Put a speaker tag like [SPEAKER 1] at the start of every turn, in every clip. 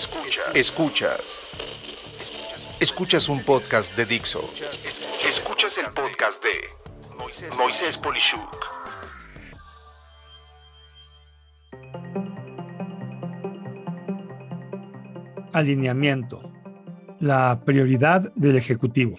[SPEAKER 1] Escuchas. Escuchas. Escuchas un podcast de Dixo. Escuchas el podcast de Moisés Polishuk.
[SPEAKER 2] Alineamiento. La prioridad del Ejecutivo.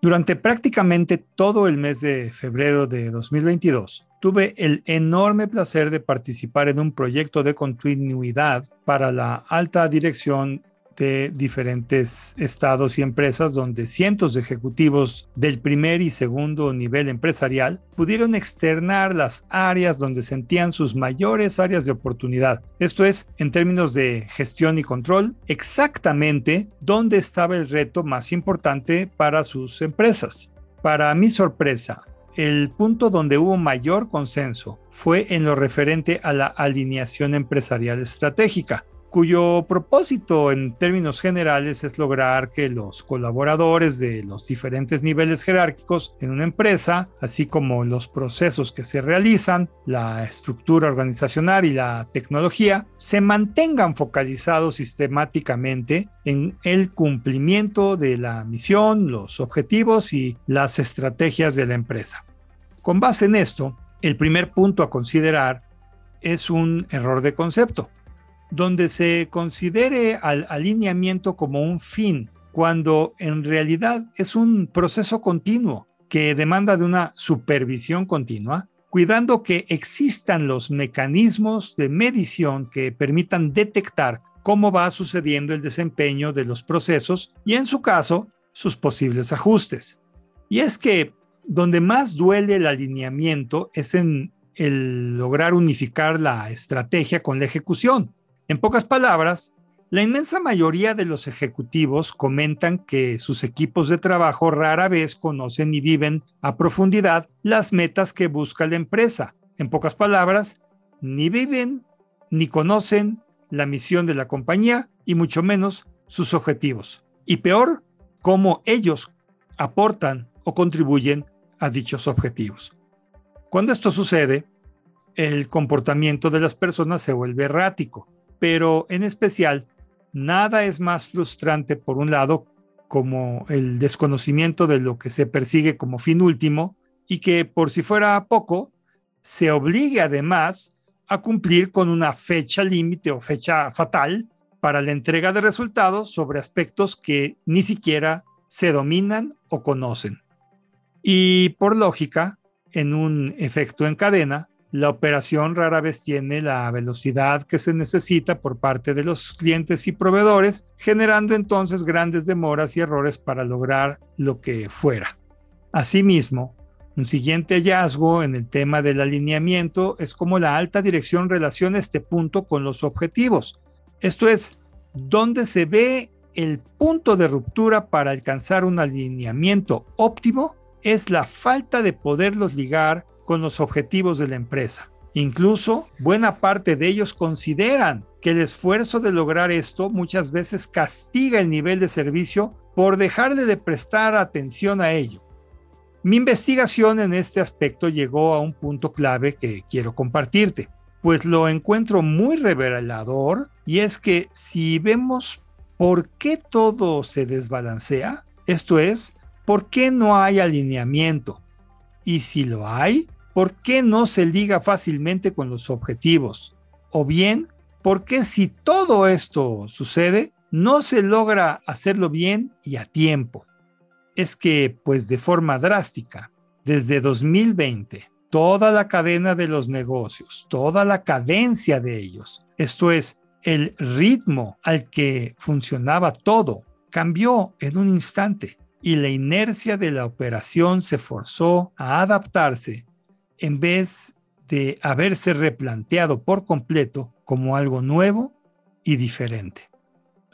[SPEAKER 2] Durante prácticamente todo el mes de febrero de 2022, tuve el enorme placer de participar en un proyecto de continuidad para la alta dirección de diferentes estados y empresas donde cientos de ejecutivos del primer y segundo nivel empresarial pudieron externar las áreas donde sentían sus mayores áreas de oportunidad. Esto es, en términos de gestión y control, exactamente dónde estaba el reto más importante para sus empresas. Para mi sorpresa, el punto donde hubo mayor consenso fue en lo referente a la alineación empresarial estratégica cuyo propósito en términos generales es lograr que los colaboradores de los diferentes niveles jerárquicos en una empresa, así como los procesos que se realizan, la estructura organizacional y la tecnología, se mantengan focalizados sistemáticamente en el cumplimiento de la misión, los objetivos y las estrategias de la empresa. Con base en esto, el primer punto a considerar es un error de concepto donde se considere al alineamiento como un fin, cuando en realidad es un proceso continuo que demanda de una supervisión continua, cuidando que existan los mecanismos de medición que permitan detectar cómo va sucediendo el desempeño de los procesos y en su caso sus posibles ajustes. Y es que donde más duele el alineamiento es en el lograr unificar la estrategia con la ejecución. En pocas palabras, la inmensa mayoría de los ejecutivos comentan que sus equipos de trabajo rara vez conocen y viven a profundidad las metas que busca la empresa. En pocas palabras, ni viven ni conocen la misión de la compañía y mucho menos sus objetivos. Y peor, cómo ellos aportan o contribuyen a dichos objetivos. Cuando esto sucede, el comportamiento de las personas se vuelve errático pero en especial, nada es más frustrante, por un lado, como el desconocimiento de lo que se persigue como fin último y que, por si fuera poco, se obligue además a cumplir con una fecha límite o fecha fatal para la entrega de resultados sobre aspectos que ni siquiera se dominan o conocen. Y por lógica, en un efecto en cadena, la operación rara vez tiene la velocidad que se necesita por parte de los clientes y proveedores, generando entonces grandes demoras y errores para lograr lo que fuera. Asimismo, un siguiente hallazgo en el tema del alineamiento es cómo la alta dirección relaciona este punto con los objetivos. Esto es, donde se ve el punto de ruptura para alcanzar un alineamiento óptimo es la falta de poderlos ligar con los objetivos de la empresa. Incluso buena parte de ellos consideran que el esfuerzo de lograr esto muchas veces castiga el nivel de servicio por dejar de prestar atención a ello. Mi investigación en este aspecto llegó a un punto clave que quiero compartirte, pues lo encuentro muy revelador y es que si vemos por qué todo se desbalancea, esto es, por qué no hay alineamiento, y si lo hay, ¿por qué no se liga fácilmente con los objetivos? O bien, ¿por qué si todo esto sucede, no se logra hacerlo bien y a tiempo? Es que, pues de forma drástica, desde 2020, toda la cadena de los negocios, toda la cadencia de ellos, esto es, el ritmo al que funcionaba todo, cambió en un instante y la inercia de la operación se forzó a adaptarse en vez de haberse replanteado por completo como algo nuevo y diferente.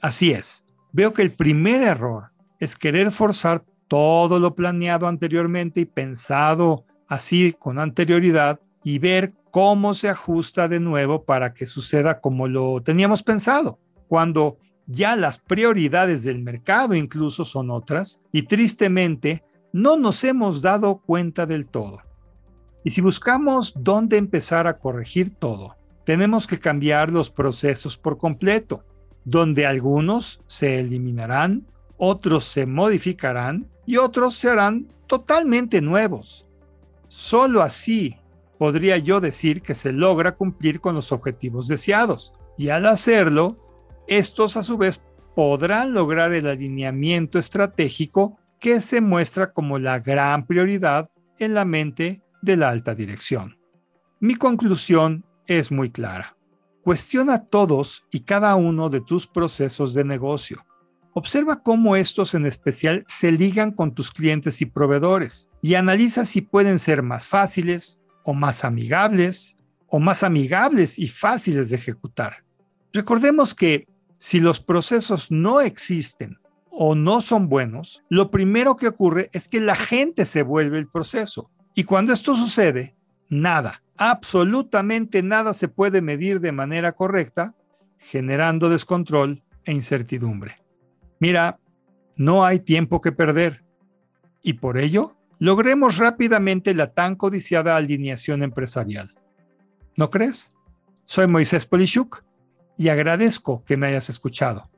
[SPEAKER 2] Así es, veo que el primer error es querer forzar todo lo planeado anteriormente y pensado así con anterioridad y ver cómo se ajusta de nuevo para que suceda como lo teníamos pensado, cuando ya las prioridades del mercado incluso son otras y tristemente no nos hemos dado cuenta del todo. Y si buscamos dónde empezar a corregir todo, tenemos que cambiar los procesos por completo, donde algunos se eliminarán, otros se modificarán y otros se harán totalmente nuevos. Solo así podría yo decir que se logra cumplir con los objetivos deseados. Y al hacerlo, estos a su vez podrán lograr el alineamiento estratégico que se muestra como la gran prioridad en la mente de la alta dirección. Mi conclusión es muy clara. Cuestiona todos y cada uno de tus procesos de negocio. Observa cómo estos en especial se ligan con tus clientes y proveedores y analiza si pueden ser más fáciles o más amigables o más amigables y fáciles de ejecutar. Recordemos que si los procesos no existen o no son buenos, lo primero que ocurre es que la gente se vuelve el proceso. Y cuando esto sucede, nada, absolutamente nada se puede medir de manera correcta, generando descontrol e incertidumbre. Mira, no hay tiempo que perder. Y por ello, logremos rápidamente la tan codiciada alineación empresarial. ¿No crees? Soy Moisés Polishuk y agradezco que me hayas escuchado.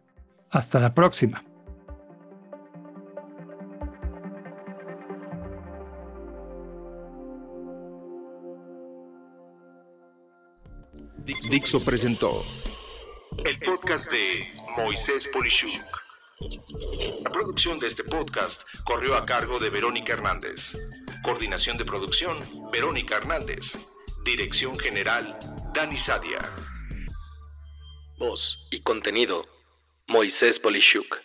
[SPEAKER 2] Hasta la próxima.
[SPEAKER 1] Dixo presentó el podcast de Moisés Polishuk. La producción de este podcast corrió a cargo de Verónica Hernández. Coordinación de producción, Verónica Hernández. Dirección General, Dani Sadia.
[SPEAKER 3] Voz y contenido, Moisés Polishuk.